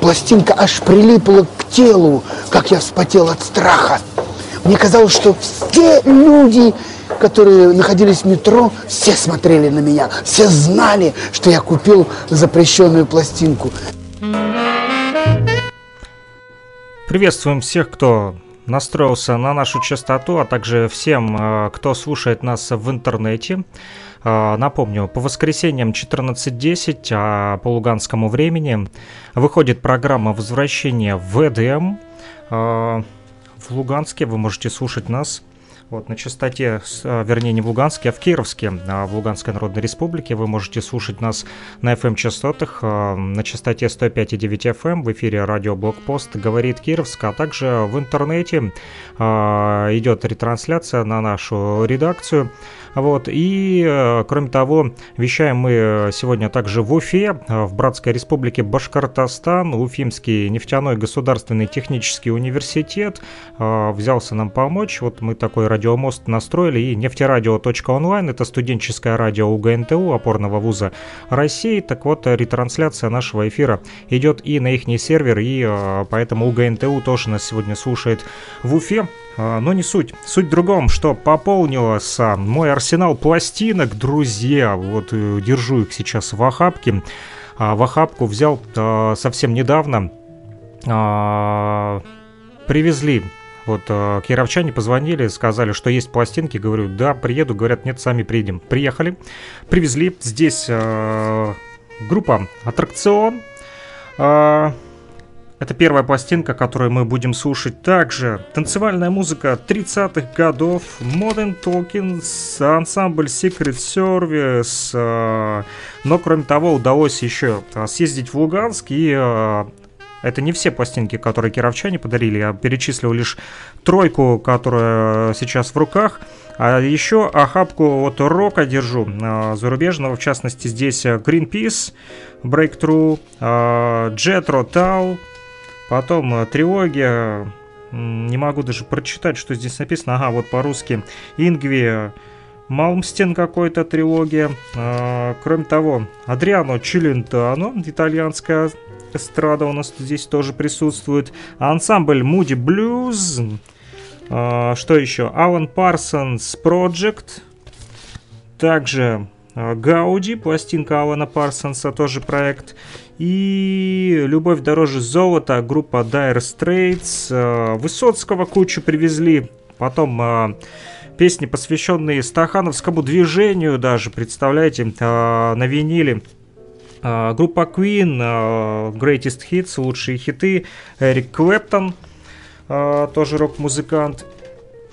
пластинка аж прилипла к телу, как я вспотел от страха. Мне казалось, что все люди, которые находились в метро, все смотрели на меня, все знали, что я купил запрещенную пластинку. Приветствуем всех, кто настроился на нашу частоту, а также всем, э, кто слушает нас в интернете. А, напомню, по воскресеньям 14.10 а по луганскому времени выходит программа возвращения в ЭДМ. А, в Луганске вы можете слушать нас вот, на частоте, а, вернее, не в Луганске, а в Кировске, а в Луганской Народной Республике. Вы можете слушать нас на FM-частотах на частоте 105,9 FM в эфире радио Блокпост «Говорит Кировск», а также в интернете идет ретрансляция на нашу редакцию – вот. И, э, кроме того, вещаем мы сегодня также в Уфе, в Братской Республике Башкортостан. Уфимский нефтяной государственный технический университет взялся нам помочь. Вот мы такой радиомост настроили. И нефтерадио.онлайн, это студенческое радио УГНТУ, опорного вуза России. Так вот, ретрансляция нашего эфира идет и на их сервер, и поэтому УГНТУ тоже нас сегодня слушает в Уфе. А, но не суть. Суть в другом, что пополнился мой арсенал пластинок, друзья. Вот э, держу их сейчас в охапке. А, в охапку взял а, совсем недавно. Привезли вот э, кировчане позвонили, сказали, что есть пластинки. Говорю, да, приеду. Говорят, нет, сами приедем. Приехали, привезли. Здесь э, группа «Аттракцион». Э, это первая пластинка, которую мы будем слушать. Также танцевальная музыка 30-х годов, Modern Talking, ансамбль Secret Service. Э, но, кроме того, удалось еще э, съездить в Луганск и э, это не все пластинки, которые кировчане подарили. Я перечислил лишь тройку, которая сейчас в руках. А еще охапку от рока держу зарубежного. В частности, здесь Greenpeace, Breakthrough, Jetro Tal, Потом э, трилогия, не могу даже прочитать, что здесь написано. Ага, вот по-русски. Ингви Малмстен какой-то трилогия. А, кроме того, Адриано Челентано, итальянская эстрада у нас здесь тоже присутствует. Ансамбль Moody Blues. А, что еще? Алан Парсонс Project. Также Гауди, пластинка Алана Парсонса, тоже проект. И «Любовь дороже золота», группа Dire Straits, э, Высоцкого кучу привезли, потом песни, посвященные стахановскому движению даже, представляете, на виниле. Группа Queen, Greatest Hits, лучшие хиты, Эрик Клэптон, тоже рок-музыкант.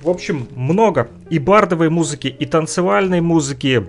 В общем, много и бардовой музыки, и танцевальной музыки,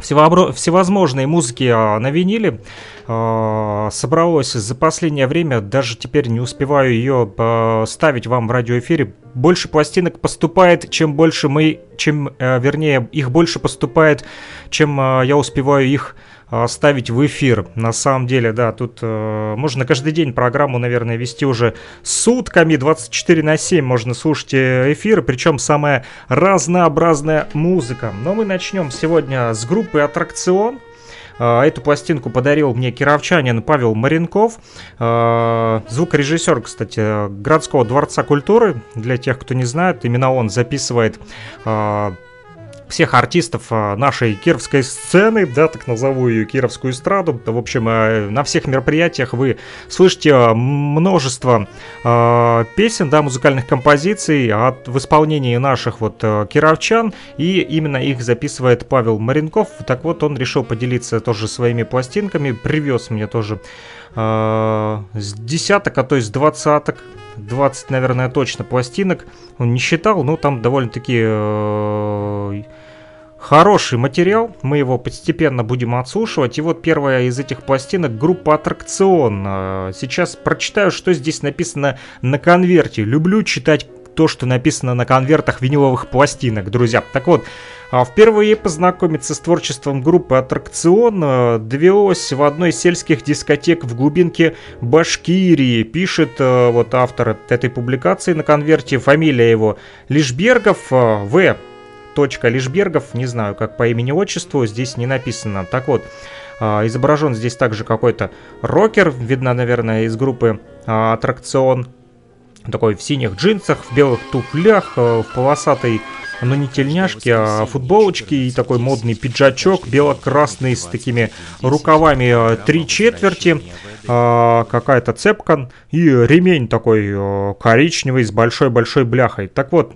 всевозможные музыки на виниле. А, собралось за последнее время, даже теперь не успеваю ее а, ставить вам в радиоэфире. Больше пластинок поступает, чем больше мы, чем, э, вернее, их больше поступает, чем а, я успеваю их э, ставить в эфир. На самом деле, да, тут э, можно каждый день программу, наверное, вести уже сутками, 24 на 7 можно слушать э, эфир, причем самая разнообразная музыка. Но мы начнем сегодня с группы «Аттракцион». Эту пластинку подарил мне кировчанин Павел Маренков, звукорежиссер, кстати, городского дворца культуры. Для тех, кто не знает, именно он записывает всех артистов а, нашей кировской сцены, да, так назову ее кировскую эстраду. В общем, э, на всех мероприятиях вы слышите а, множество э, песен, да, музыкальных композиций от, в исполнении наших вот э, кировчан, и именно их записывает Павел Маренков. Так вот, он решил поделиться тоже своими пластинками, привез мне тоже э, с десяток, а то есть двадцаток 20, наверное, точно пластинок. Он не считал, но там довольно-таки э, хороший материал. Мы его постепенно будем отслушивать. И вот первая из этих пластинок группа «Аттракцион». Э, сейчас прочитаю, что здесь написано на конверте. Люблю читать то, что написано на конвертах виниловых пластинок, друзья. Так вот, а впервые познакомиться с творчеством группы «Аттракцион» э, довелось в одной из сельских дискотек в глубинке Башкирии. Пишет вот автор этой публикации на конверте, фамилия его Лишбергов, В. Точка Лишбергов, не знаю, как по имени-отчеству, здесь не написано. Так вот, изображен здесь также какой-то рокер, видно, наверное, из группы «Аттракцион», такой в синих джинсах, в белых туфлях, в полосатой но не тельняшки, а футболочки и такой модный пиджачок бело-красный с такими рукавами три четверти, какая-то цепка и ремень такой коричневый с большой-большой бляхой. Так вот,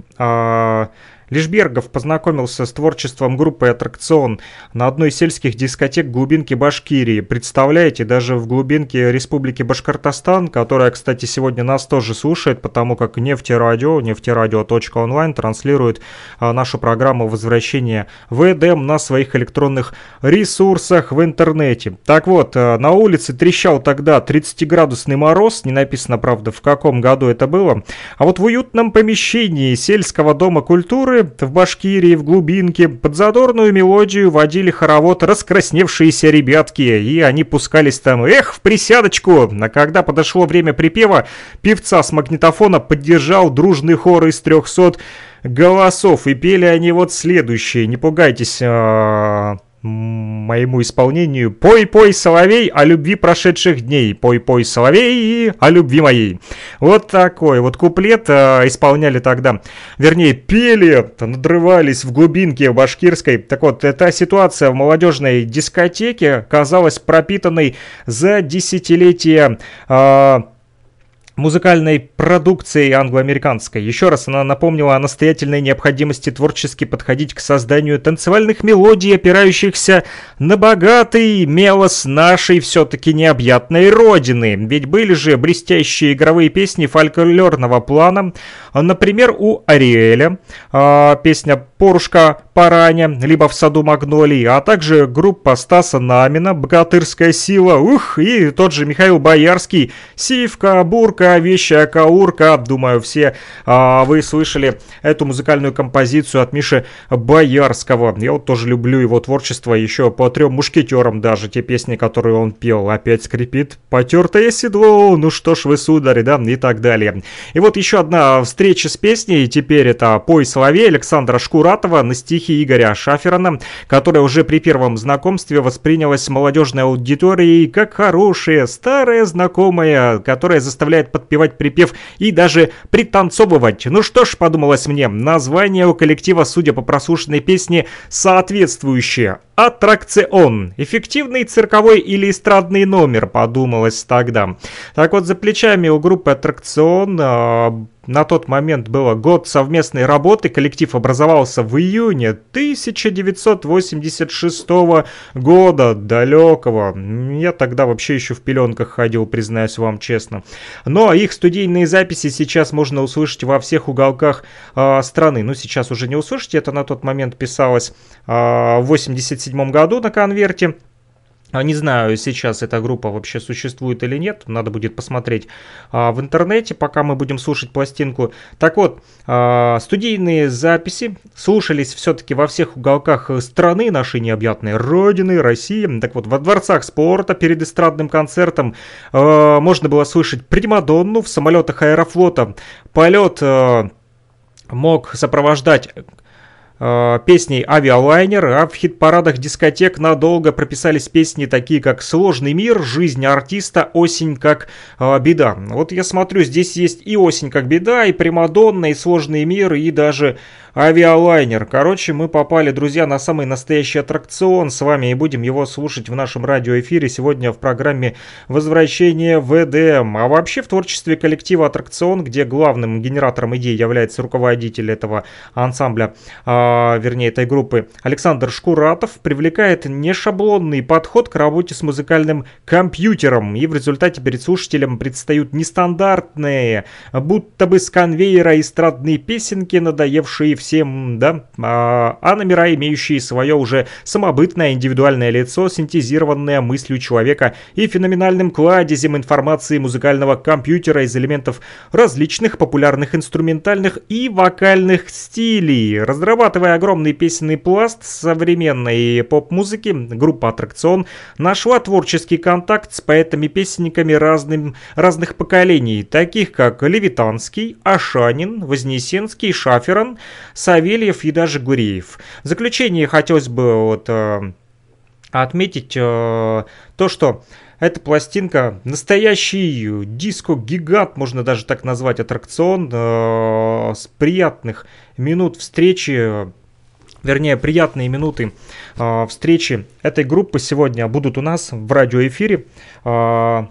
Лишбергов познакомился с творчеством группы «Аттракцион» на одной из сельских дискотек глубинки Башкирии. Представляете, даже в глубинке Республики Башкортостан, которая, кстати, сегодня нас тоже слушает, потому как нефтерадио, нефтерадио.онлайн транслирует а, нашу программу возвращения в Эдем на своих электронных ресурсах в интернете. Так вот, а, на улице трещал тогда 30-градусный мороз, не написано, правда, в каком году это было, а вот в уютном помещении сельского дома культуры в Башкирии, в глубинке, под задорную мелодию водили хоровод раскрасневшиеся ребятки, и они пускались там, эх, в присядочку. А когда подошло время припева, певца с магнитофона поддержал дружный хор из трехсот голосов, и пели они вот следующие, не пугайтесь, а, моему исполнению «Пой-пой, соловей, о любви прошедших дней, пой-пой, соловей, о любви моей». Вот такой вот куплет э, исполняли тогда, вернее, пели, надрывались в глубинке башкирской. Так вот, эта ситуация в молодежной дискотеке казалась пропитанной за десятилетия э, музыкальной продукцией англоамериканской. Еще раз она напомнила о настоятельной необходимости творчески подходить к созданию танцевальных мелодий, опирающихся на богатый мелос нашей все-таки необъятной родины. Ведь были же блестящие игровые песни фольклорного плана, например, у Ариэля, э, песня «Порушка Параня», либо «В саду Магнолии», а также группа Стаса Намина «Богатырская сила», ух, и тот же Михаил Боярский «Сивка», «Бурка», Каурка, вещая Каурка. Думаю, все а, вы слышали эту музыкальную композицию от Миши Боярского. Я вот тоже люблю его творчество еще по трем мушкетерам даже. Те песни, которые он пел. Опять скрипит потертое седло, ну что ж вы, сударь, да, и так далее. И вот еще одна встреча с песней. Теперь это «Пой соловей» Александра Шкуратова на стихи Игоря Шаферона, которая уже при первом знакомстве воспринялась молодежной аудиторией как хорошая, старая знакомая, которая заставляет подпевать припев и даже пританцовывать. Ну что ж, подумалось мне, название у коллектива, судя по прослушанной песне, соответствующее. Аттракцион. Эффективный цирковой или эстрадный номер, подумалось тогда. Так вот, за плечами у группы Аттракцион э, на тот момент было год совместной работы. Коллектив образовался в июне 1986 года, далекого. Я тогда вообще еще в пеленках ходил, признаюсь вам честно. Но их студийные записи сейчас можно услышать во всех уголках э, страны. Ну, сейчас уже не услышите, это на тот момент писалось э, 87 1937 году на конверте. А, не знаю, сейчас эта группа вообще существует или нет, надо будет посмотреть а, в интернете, пока мы будем слушать пластинку. Так вот, а, студийные записи слушались все-таки во всех уголках э, страны нашей необъятной родины, России. Так вот, во дворцах спорта перед эстрадным концертом а, можно было слышать Примадонну в самолетах аэрофлота. Полет э, мог сопровождать песней «Авиалайнер», а в хит-парадах дискотек надолго прописались песни такие, как «Сложный мир», «Жизнь артиста», «Осень как э, беда». Вот я смотрю, здесь есть и «Осень как беда», и «Примадонна», и «Сложный мир», и даже авиалайнер. Короче, мы попали, друзья, на самый настоящий аттракцион с вами и будем его слушать в нашем радиоэфире сегодня в программе «Возвращение в ЭДМ». А вообще в творчестве коллектива «Аттракцион», где главным генератором идей является руководитель этого ансамбля, а, вернее этой группы, Александр Шкуратов, привлекает нешаблонный подход к работе с музыкальным компьютером. И в результате перед слушателем предстают нестандартные, будто бы с конвейера эстрадные песенки, надоевшие всем, да, а, а номера, имеющие свое уже самобытное индивидуальное лицо, синтезированное мыслью человека и феноменальным кладезем информации музыкального компьютера из элементов различных популярных инструментальных и вокальных стилей. Разрабатывая огромный песенный пласт современной поп-музыки, группа «Аттракцион» нашла творческий контакт с поэтами-песенниками разным, разных поколений, таких как Левитанский, Ашанин, Вознесенский, Шаферон, Савельев и даже Гуреев. В заключение хотелось бы вот, э, отметить э, то, что эта пластинка настоящий диско-гигант, можно даже так назвать, аттракцион э, с приятных минут встречи вернее, приятные минуты э, встречи этой группы сегодня будут у нас в радиоэфире. Э,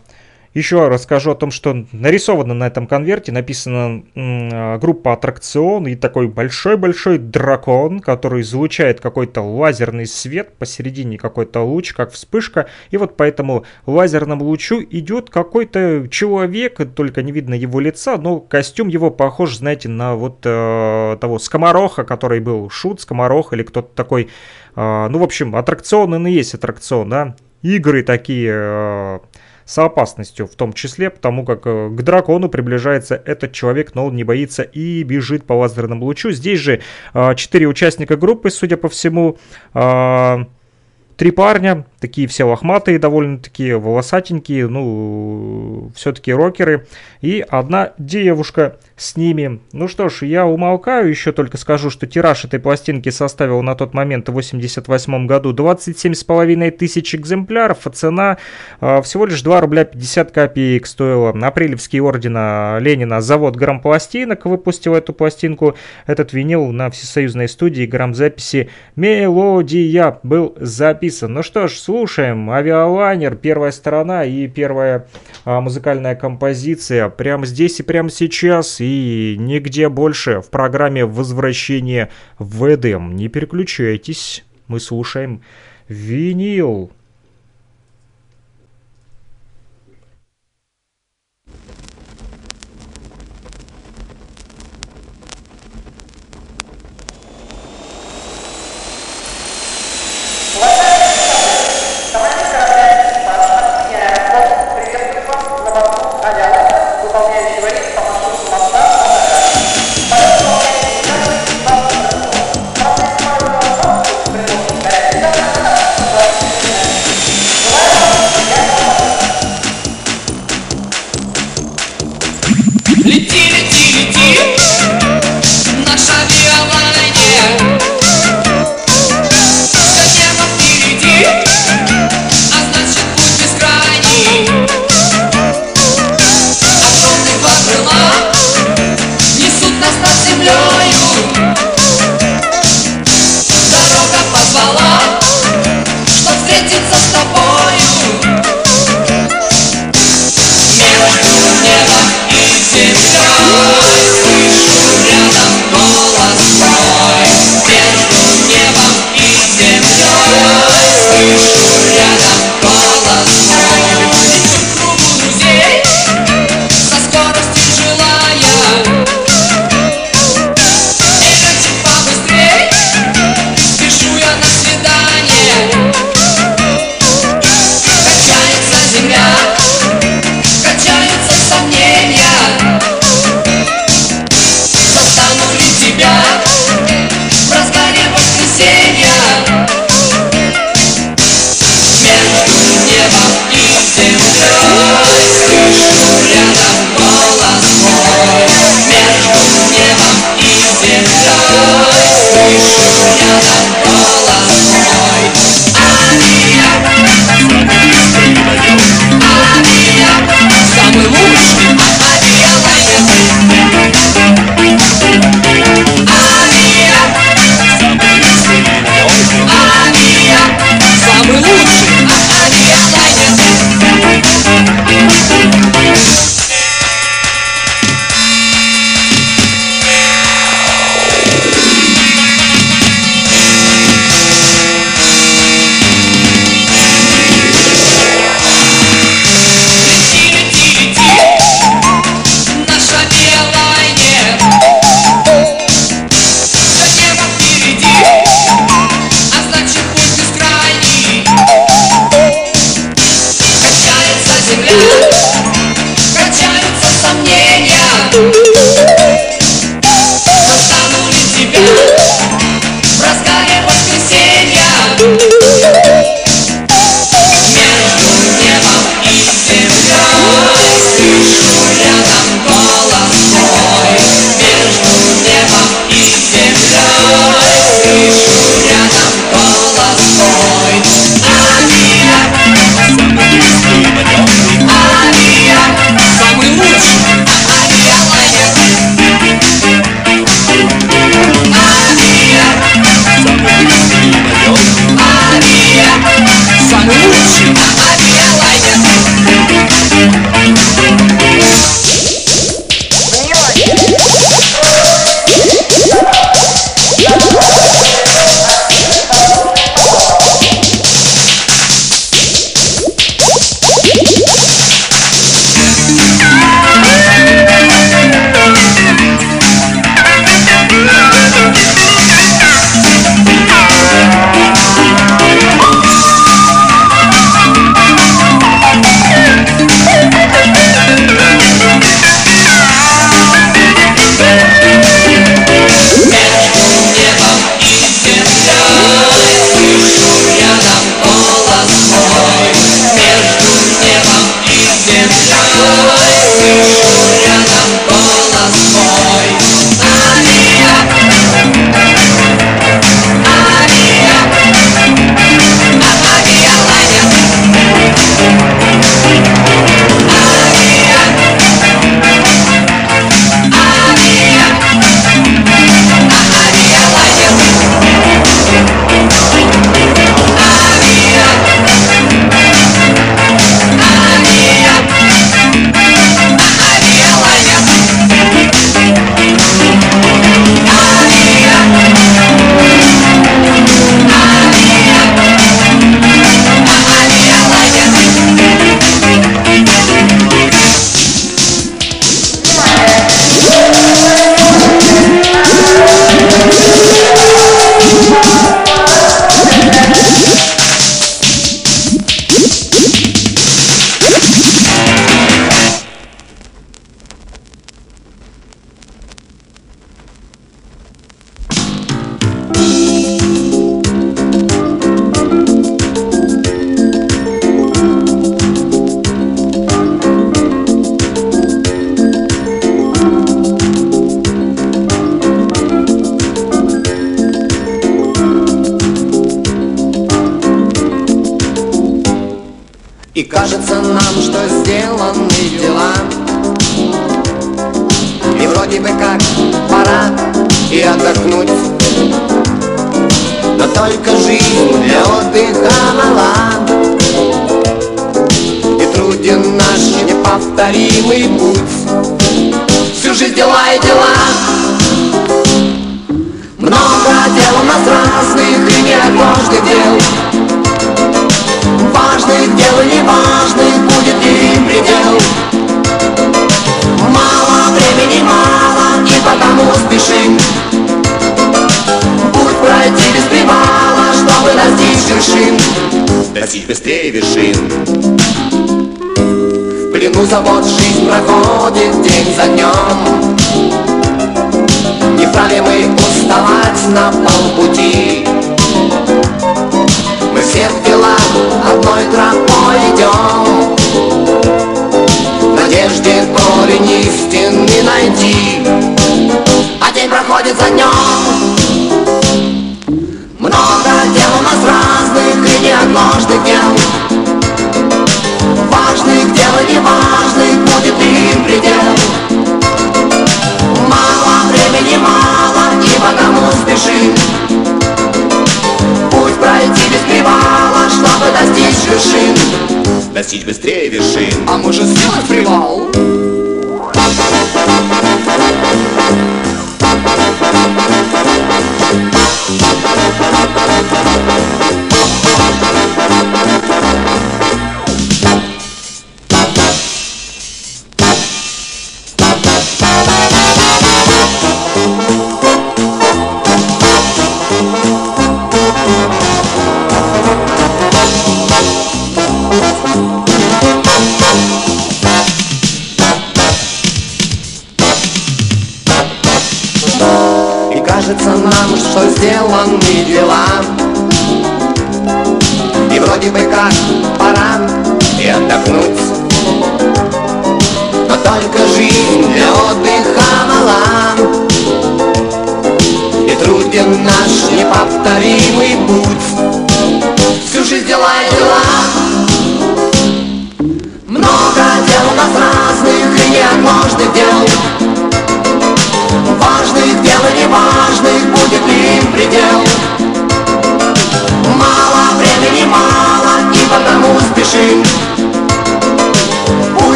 еще расскажу о том, что нарисовано на этом конверте, написана м, группа аттракцион и такой большой-большой дракон, который излучает какой-то лазерный свет, посередине какой-то луч, как вспышка, и вот по этому лазерному лучу идет какой-то человек, только не видно его лица, но костюм его похож, знаете, на вот э, того скомороха, который был шут, скоморох или кто-то такой, э, ну, в общем, аттракцион, он и есть аттракцион, да, игры такие... Э, с опасностью в том числе, потому как э, к дракону приближается этот человек, но он не боится и бежит по лазерному лучу. Здесь же э, четыре участника группы, судя по всему, э, три парня, такие все лохматые, довольно-таки волосатенькие, ну, все-таки рокеры, и одна девушка с ними. Ну что ж, я умолкаю, еще только скажу, что тираж этой пластинки составил на тот момент в 88 году 27,5 тысяч экземпляров, а цена э, всего лишь 2 рубля 50 копеек стоила. Апрелевский ордена Ленина завод грампластинок выпустил эту пластинку. Этот винил на всесоюзной студии грамзаписи «Мелодия» был записан. Ну что ж, слушаем. Авиалайнер, первая сторона и первая а, музыкальная композиция прямо здесь и прямо сейчас и нигде больше в программе «Возвращение в Эдем». Не переключайтесь, мы слушаем винил.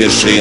Достичь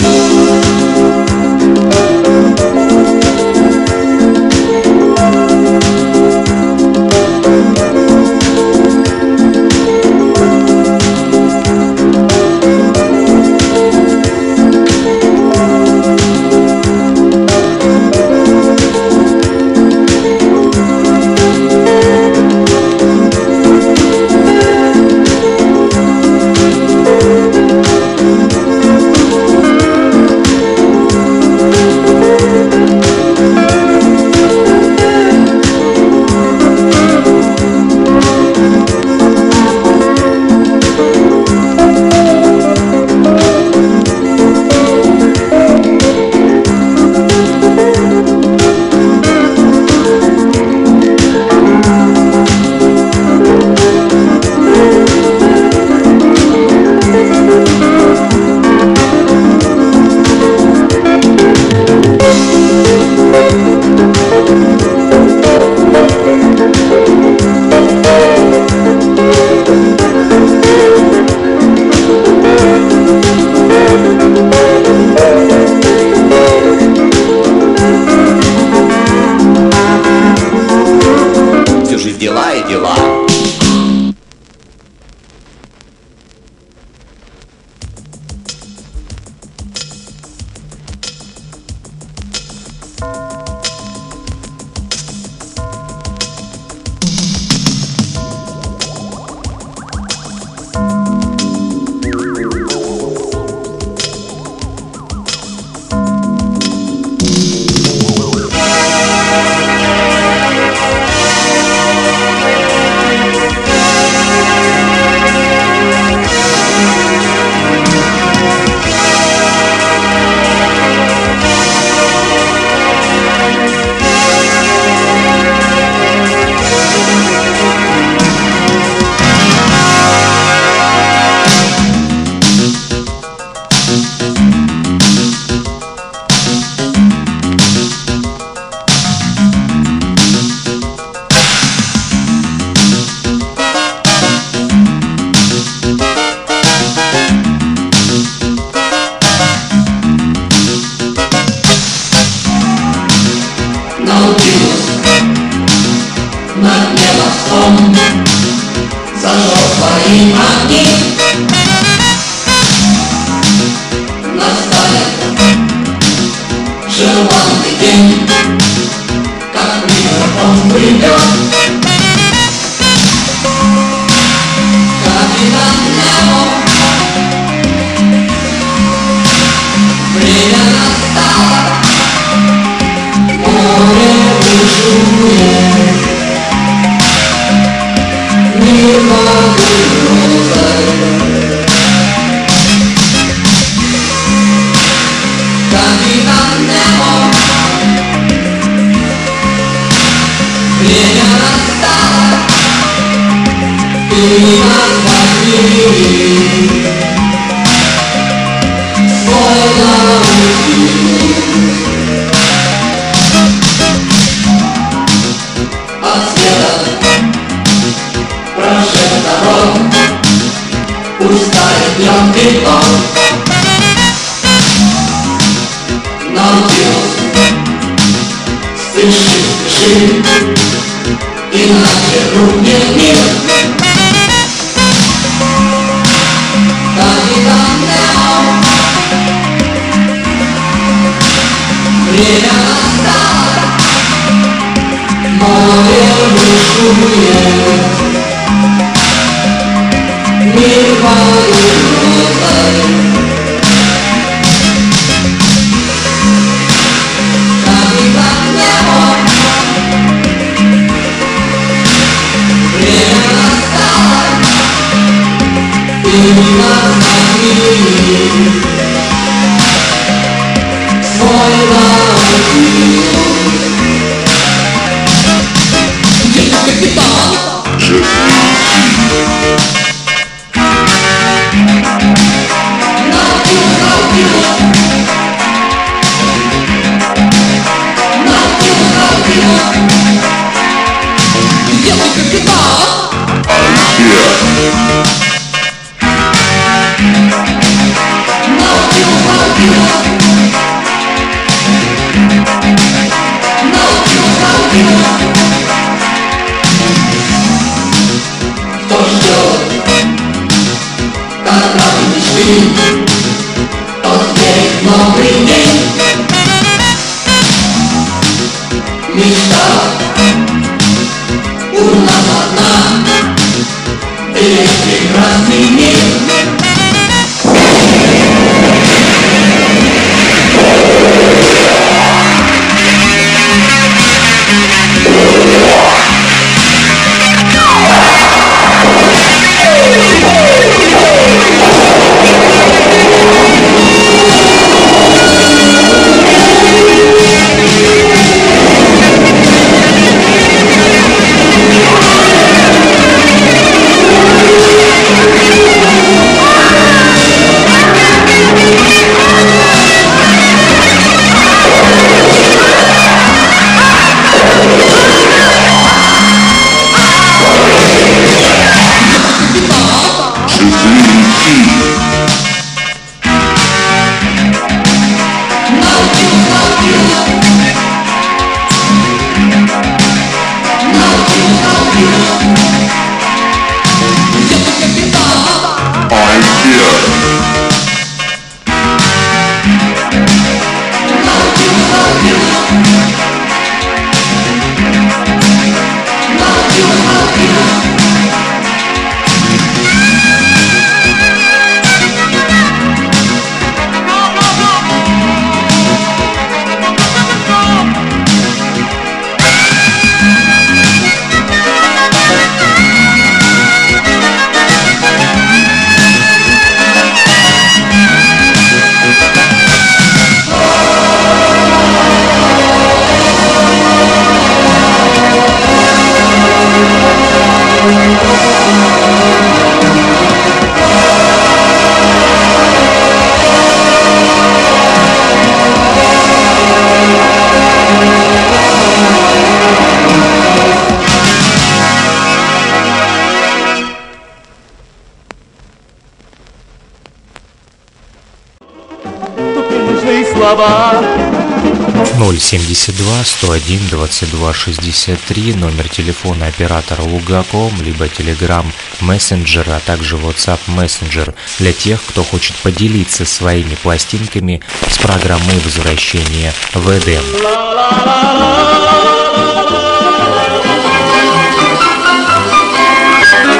Спеши, спеши Иначе рухнет мир 072 101 22 63, номер телефона оператора Лугаком, либо Telegram Messenger, а также WhatsApp Messenger для тех, кто хочет поделиться своими пластинками с программой возвращения в Эдем.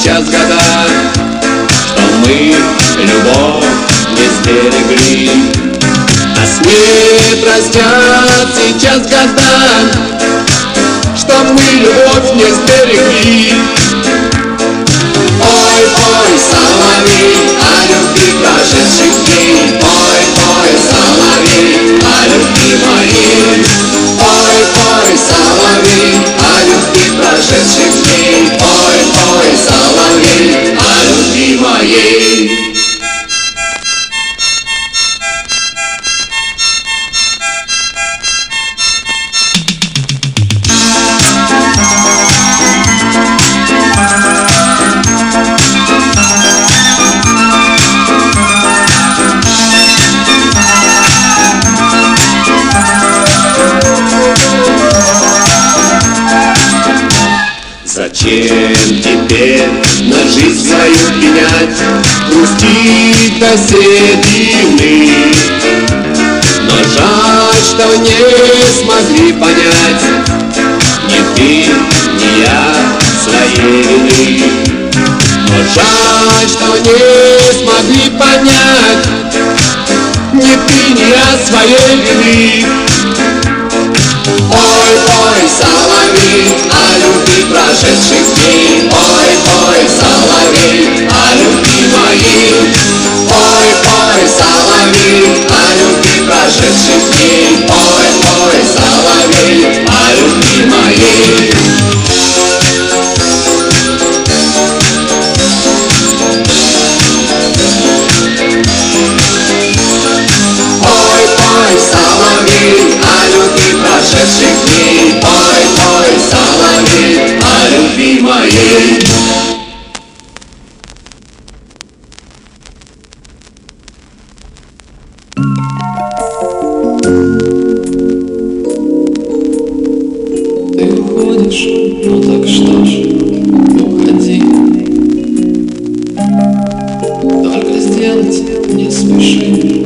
сейчас года, Что мы любовь не сберегли. Нас не простят сейчас года, Что мы любовь не сберегли. Ой, ой, соловей, о любви прошедших Седины? Но жаль, что не смогли понять Ни ты, ни я своей вины. Но жаль, что не смогли понять Ни ты, ни я своей вины. Ой, ой, соловей, о любви прошедших дней. Ой, ой, соловей, прошедших дней. Ой, ой, соловей, о любви моей. хочешь, ну так что ж, ну, уходи. Только сделать не спеши.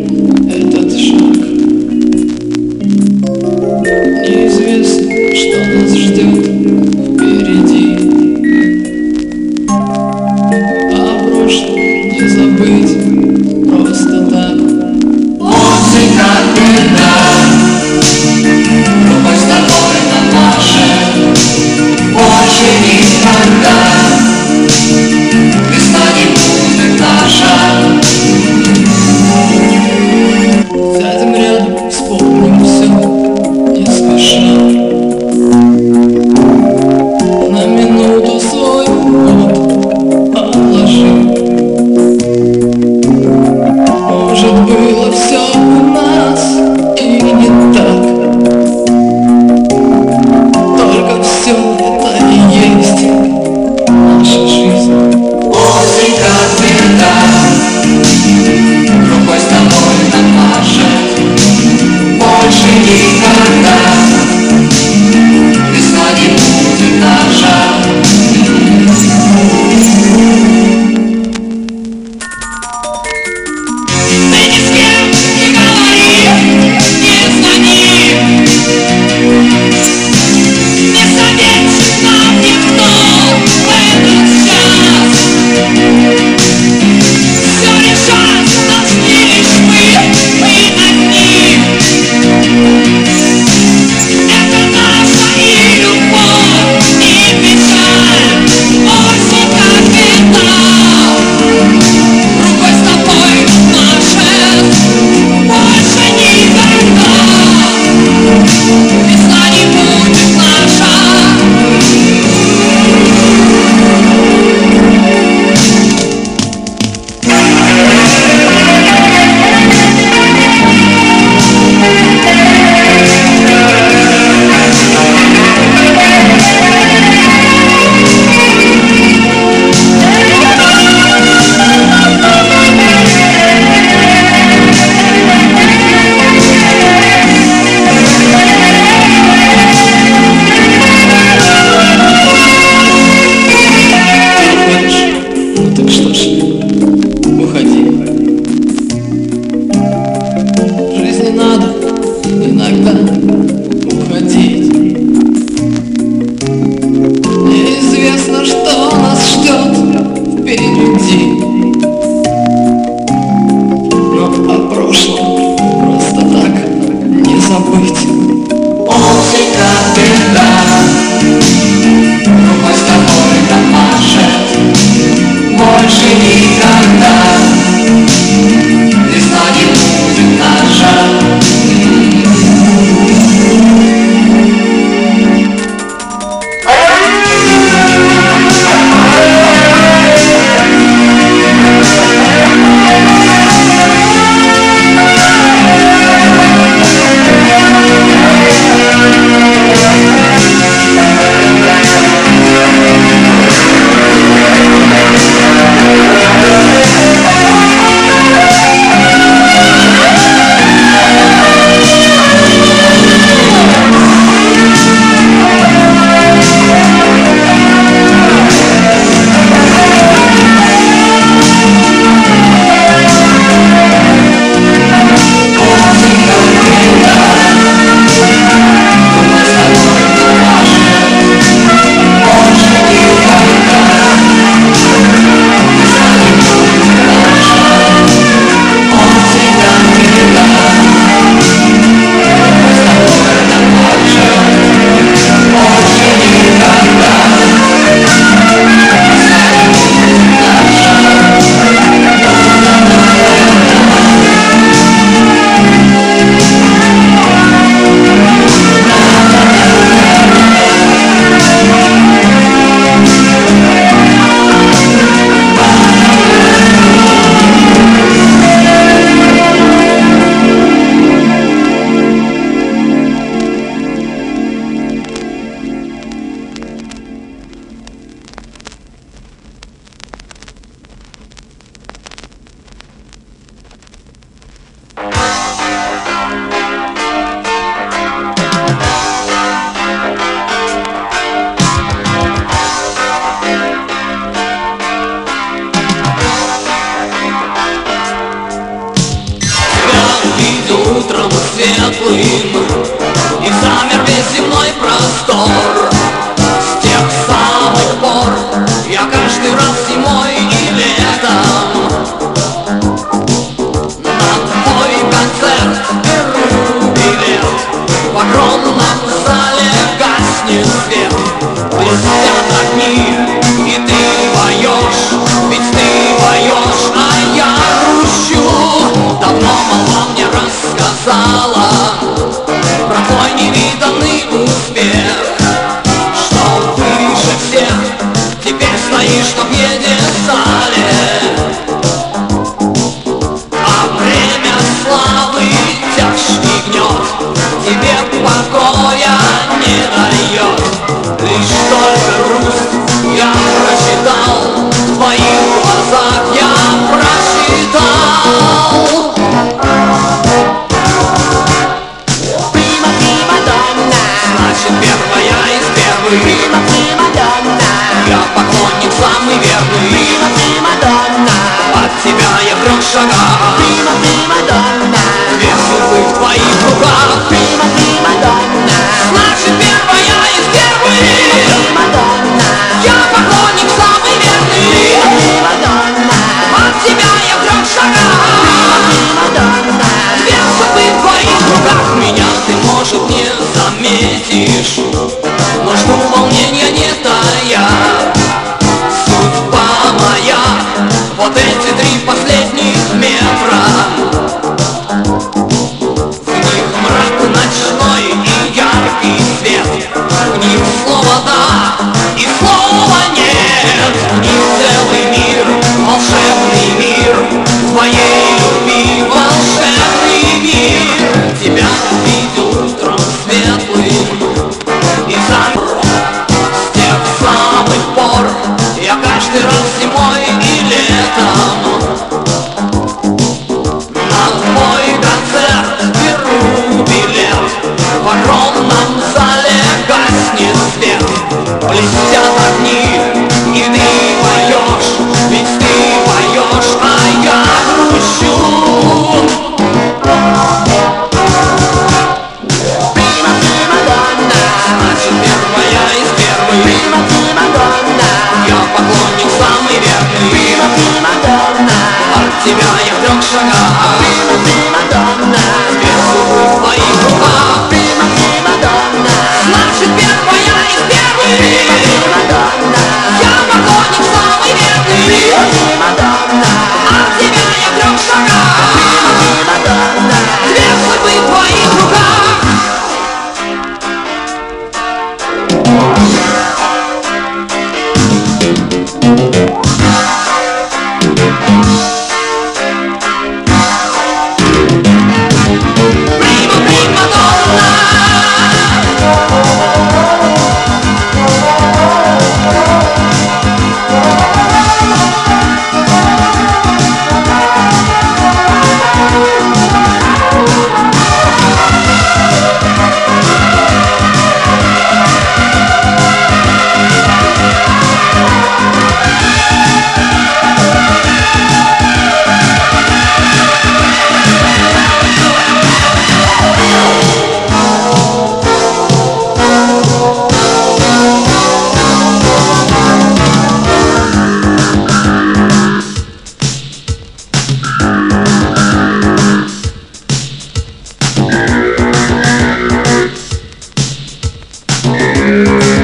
Значит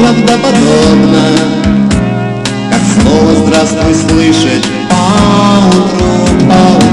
правдоподобно Как слово «здравствуй» слышать поутру, поутру Давайте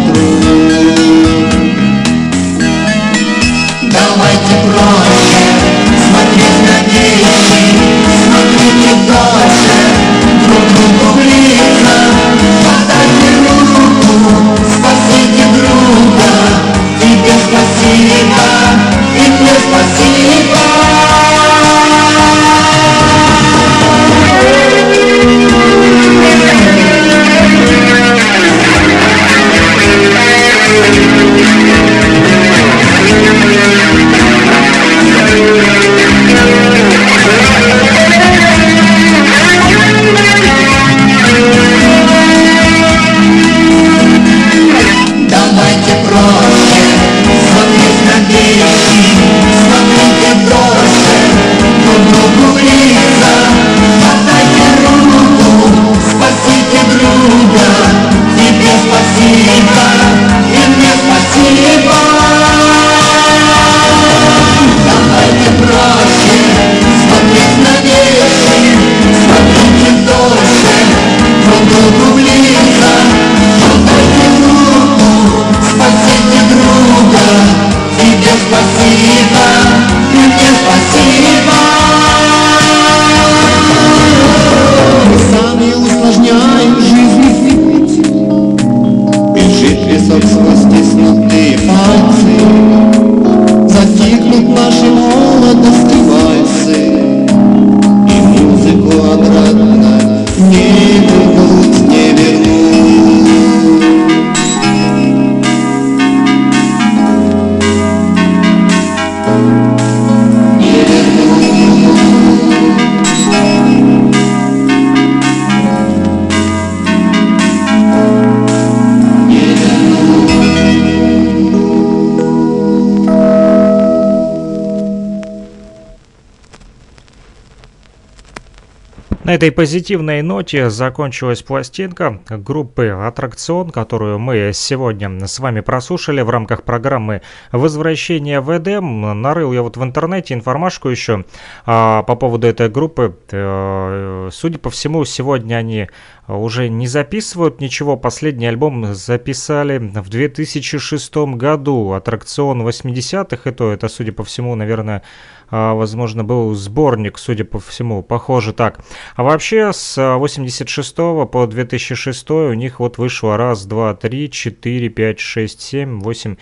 этой позитивной ноте закончилась пластинка группы «Аттракцион», которую мы сегодня с вами прослушали в рамках программы «Возвращение в Эдем». Нарыл я вот в интернете информашку еще а, по поводу этой группы. Э, Судя по всему, сегодня они уже не записывают ничего. Последний альбом записали в 2006 году. «Аттракцион 80-х», и то это, судя по всему, наверное, а, возможно, был сборник, судя по всему, похоже так. А вообще с 86 по 2006 у них вот вышло раз, два, три, четыре, пять, шесть, семь, восемь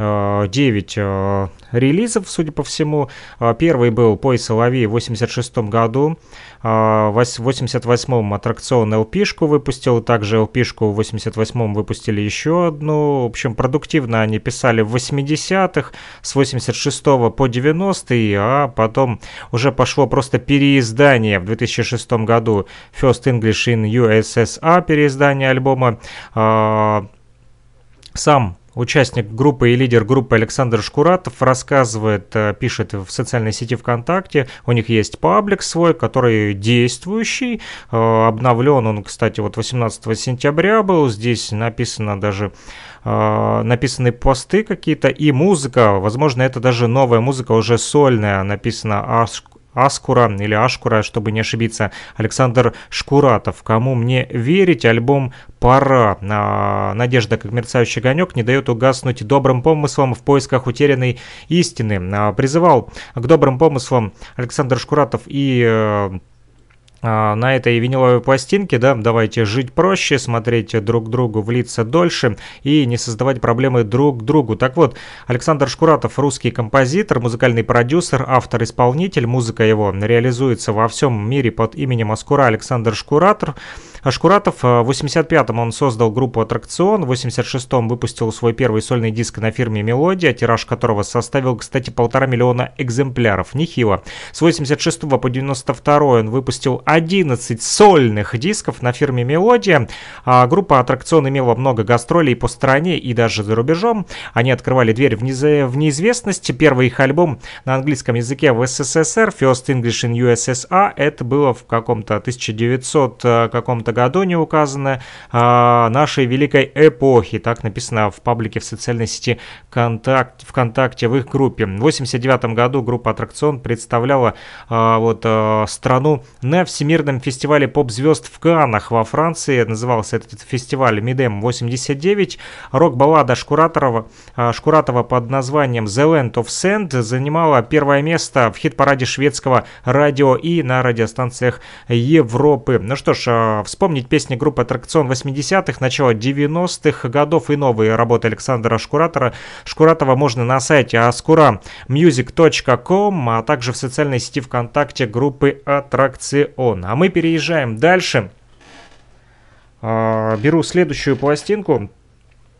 9 э, релизов, судя по всему. Первый был «Пой, соловей» в 86 году. Э, В 88-м аттракцион LP-шку выпустил. Также LP-шку в 88-м выпустили еще одну. В общем, продуктивно они писали в 80-х, с 86 по 90 а потом уже пошло просто переиздание в 2006 году First English in USSR, переиздание альбома. А, Сам участник группы и лидер группы Александр Шкуратов рассказывает, э, пишет в социальной сети ВКонтакте, у них есть паблик свой, который действующий, э, обновлен он, кстати, вот 18 сентября был, здесь написано даже э, написаны посты какие-то и музыка, возможно, это даже новая музыка, уже сольная, написано Аш- Аскура или Ашкура, чтобы не ошибиться, Александр Шкуратов. Кому мне верить, альбом «Пора». А, Надежда, как мерцающий огонек, не дает угаснуть добрым помыслам в поисках утерянной истины. А, Призывал к добрым помыслам Александр Шкуратов и э, на этой виниловой пластинке, да, давайте жить проще, смотреть друг другу в лица дольше и не создавать проблемы друг другу. Так вот, Александр Шкуратов, русский композитор, музыкальный продюсер, автор-исполнитель, музыка его реализуется во всем мире под именем Аскура Александр Шкуратор. А Шкуратов э, в 85-м он создал группу «Аттракцион», в 86-м выпустил свой первый сольный диск на фирме «Мелодия», тираж которого составил, кстати, полтора миллиона экземпляров. Нехило. С 86 по 92 он выпустил 11 сольных дисков на фирме «Мелодия». А группа «Аттракцион» имела много гастролей по стране и даже за рубежом. Они открывали дверь в, незе- в неизвестность. Первый их альбом на английском языке в СССР, First English in USSR, это было в каком-то 1900 э, каком-то году, не указано, а, нашей великой эпохи. Так написано в паблике в социальной сети Контакт, ВКонтакте в их группе. В 89 году группа «Аттракцион» представляла а, вот а, страну на Всемирном фестивале поп-звезд в Каннах во Франции. Назывался этот фестиваль Мидем 89. Рок-баллада Шкураторова, а, Шкуратова под названием The Land of Sand занимала первое место в хит-параде шведского радио и на радиостанциях Европы. Ну что ж, а, вспомнить песни группы «Аттракцион» 80-х, начала 90-х годов и новые работы Александра Шкуратора. Шкуратова можно на сайте askuramusic.com, а также в социальной сети ВКонтакте группы «Аттракцион». А мы переезжаем дальше. А, Беру следующую пластинку,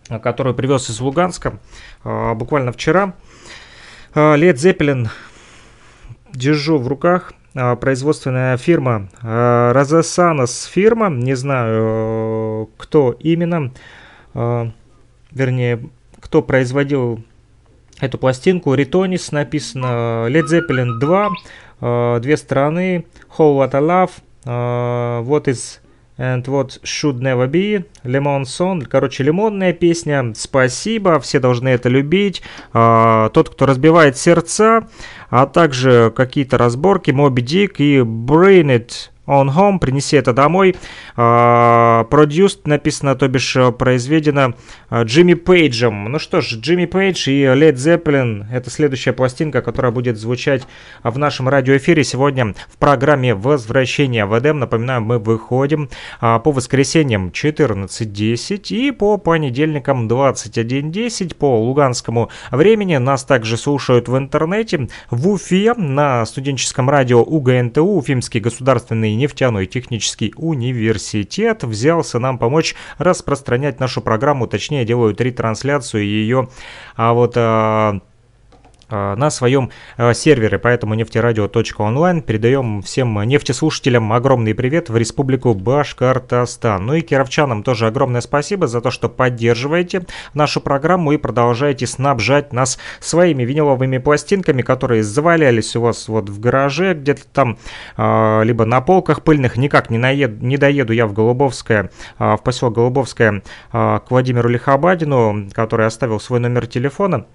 а, которую привез из Луганска а, буквально вчера. Лед Зеппелин держу в руках. А, Производственная фирма а, Розасанос фирма, не знаю, кто именно, а, вернее, кто производил эту пластинку. Ритонис написано Led Zeppelin 2, э, две стороны, Whole I Love, э, What is and What Should Never Be, Lemon Song, короче, лимонная песня, спасибо, все должны это любить, А, тот, кто разбивает сердца, а также какие-то разборки, Моби Дик и Bring It On Home, принеси это домой. А, Produced написано, то бишь э, произведено а, Джимми Пейджем. Ну что ж, Джимми Пейдж и Led Zeppelin — это следующая пластинка, которая будет звучать в нашем радиоэфире сегодня в программе «Возвращение в Эдем». Напоминаю, мы выходим а, по воскресеньям 14.10 и по понедельникам 21.10 по луганскому времени. Нас также слушают в интернете в Уфе на студенческом радио УГНТУ, Уфимский государственный нефтяной технический университет, взялся нам помочь распространять нашу программу, точнее делают ретрансляцию ее, а вот... а, на своем а, сервере, поэтому нефтерадио.онлайн передаем всем нефтеслушателям огромный привет в республику Башкортостан. Ну и кировчанам тоже огромное спасибо за то, что поддерживаете нашу программу и продолжаете снабжать нас своими виниловыми пластинками, которые завалялись у вас вот в гараже, где-то там, а, либо на полках пыльных. Никак не, наед, не доеду я в Голубовское, в поселок Голубовское к Владимиру Лихобадину, который оставил свой номер телефона.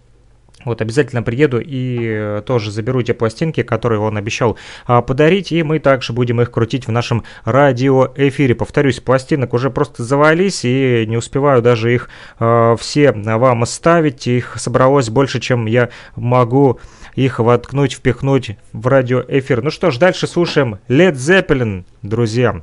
Вот обязательно приеду и э, тоже заберу те пластинки, которые он обещал а, подарить, и мы также будем их крутить в нашем радиоэфире. Повторюсь, пластинок уже просто завались, и не успеваю даже их а, все вам оставить. Их собралось больше, чем я могу их воткнуть, впихнуть в радиоэфир. Ну что ж, дальше слушаем Led Zeppelin, друзья.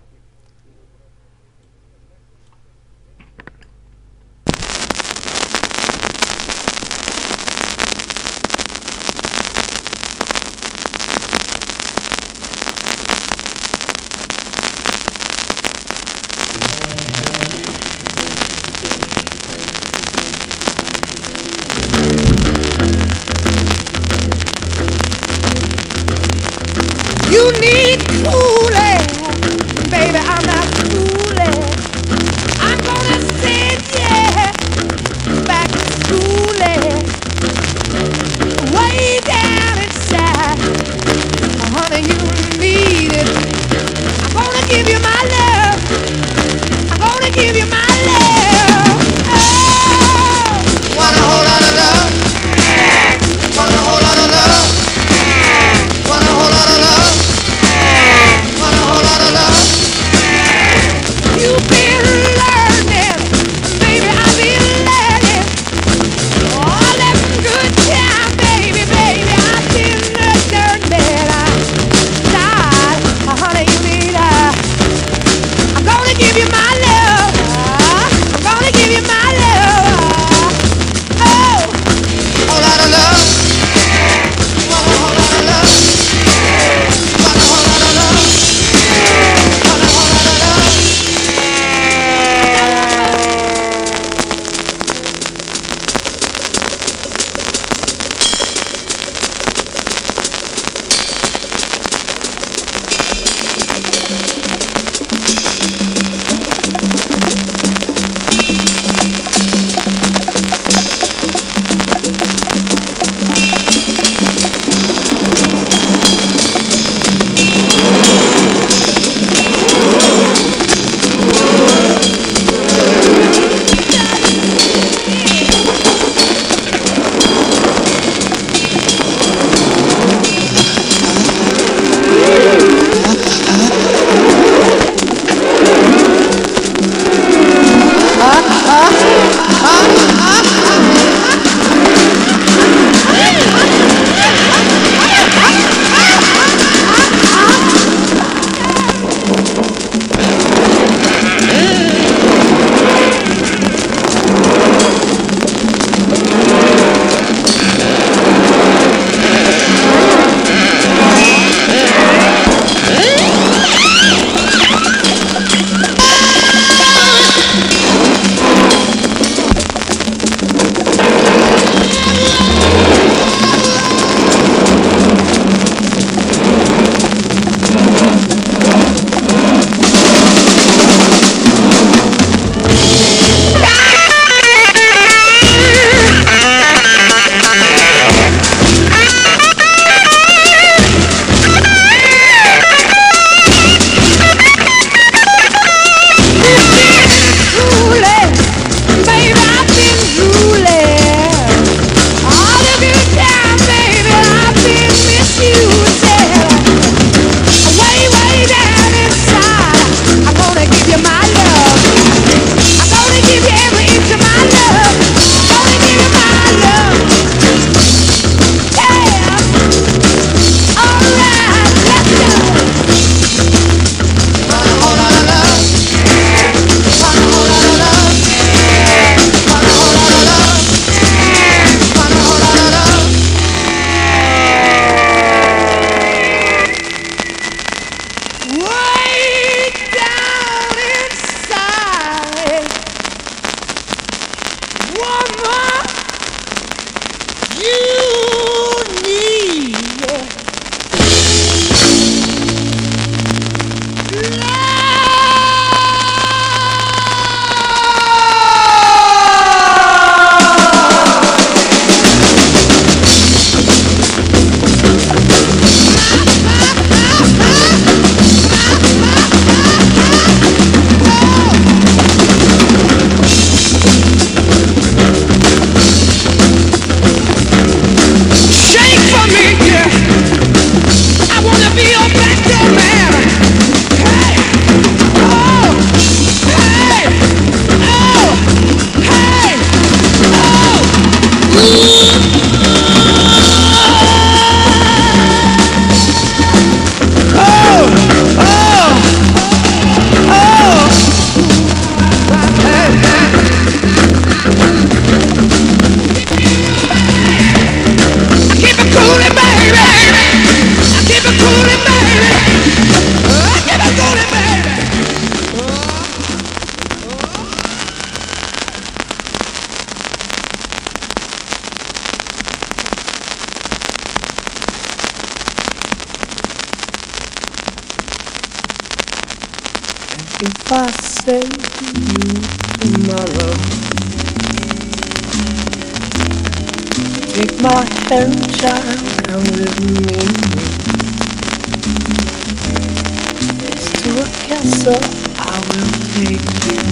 so I will take you.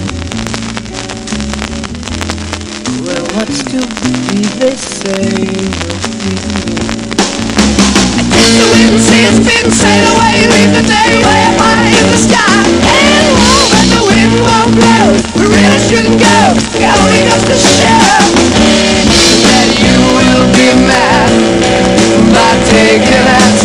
Well, what's to be they say will me. I think the wind says, didn't sail away, leave the day way up high in the sky. And low, but the wind won't blow. We really shouldn't go. We're only got to show that you will be mad by taking us.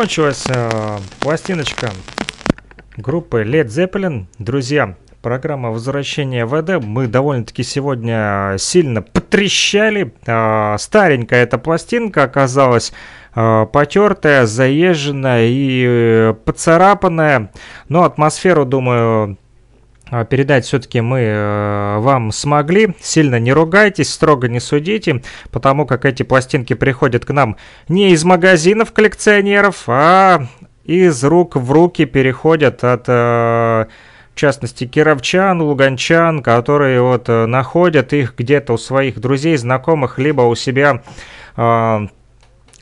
Закончилась э, пластиночка группы Led Zeppelin. Друзья, программа «Возвращение ВД». Мы довольно-таки сегодня сильно потрещали. Э, старенькая эта пластинка оказалась э, потертая, заезженная и э, поцарапанная. Но атмосферу, думаю, передать все-таки мы э, вам смогли. Сильно не ругайтесь, строго не судите, потому как эти пластинки приходят к нам не из магазинов коллекционеров, а из рук в руки переходят от, э, в частности, кировчан, луганчан, которые вот э, находят их где-то у своих друзей, знакомых, либо у себя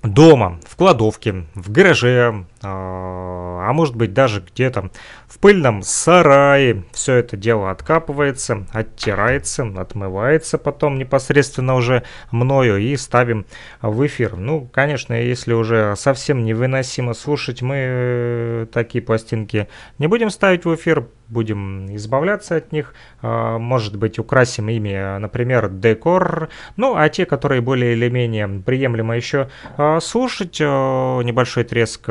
дома, в кладовке, в гараже, а может быть даже где-то в пыльном сарае. Все это дело откапывается, оттирается, отмывается потом непосредственно уже мною и ставим в эфир. Ну, конечно, если уже совсем невыносимо слушать, мы э, такие пластинки не будем ставить в эфир, будем избавляться от них. А, Может быть, украсим ими, например, декор. Ну, а те, которые более или менее приемлемо еще а, слушать, а, небольшой треск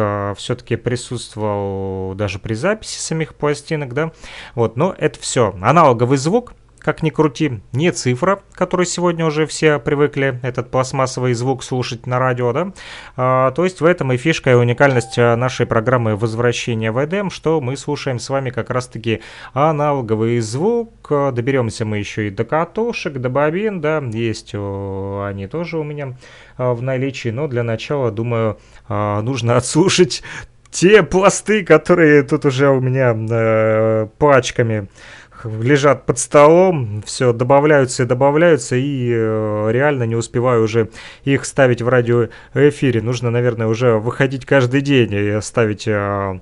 все-таки присутствовал даже при записи самих пластинок, да. Вот, но это все. Аналоговый звук, как ни крути, не цифра, которой сегодня уже все привыкли, этот пластмассовый звук слушать на радио, да. А, то есть в этом и фишка и уникальность а, нашей программы «Возвращение в Эдем», что мы слушаем с вами как раз-таки аналоговый звук. А, Доберемся мы еще и до катушек, до бобин, да, есть они тоже у меня а, в наличии, но для начала, думаю, нужно отслушать те пласты, которые тут уже у меня э, пачками лежат под столом, все добавляются и добавляются, и э, реально не успеваю уже их ставить в радиоэфире. Нужно, наверное, уже выходить каждый день и ставить э,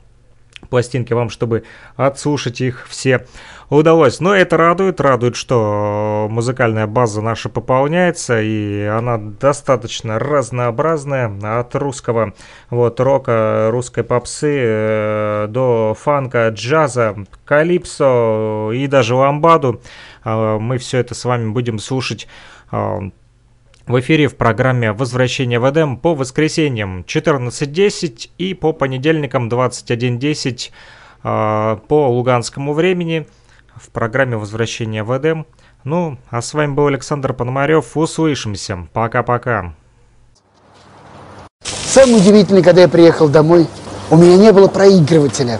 пластинки вам, чтобы отслушать их все удалось. Но это радует, радует, что музыкальная база наша пополняется, и она достаточно разнообразная, от русского вот рока, русской попсы э, до фанка, джаза, калипсо и даже ламбаду. Э, мы все это с вами будем слушать э, в эфире в программе «Возвращение в Эдем» по воскресеньям 14.10 и по понедельникам 21.10 э, по луганскому времени в программе «Возвращение в Эдем». Ну, а с вами был Александр Пономарев. Услышимся. Пока-пока. Самое удивительное, когда я приехал домой, у меня не было проигрывателя.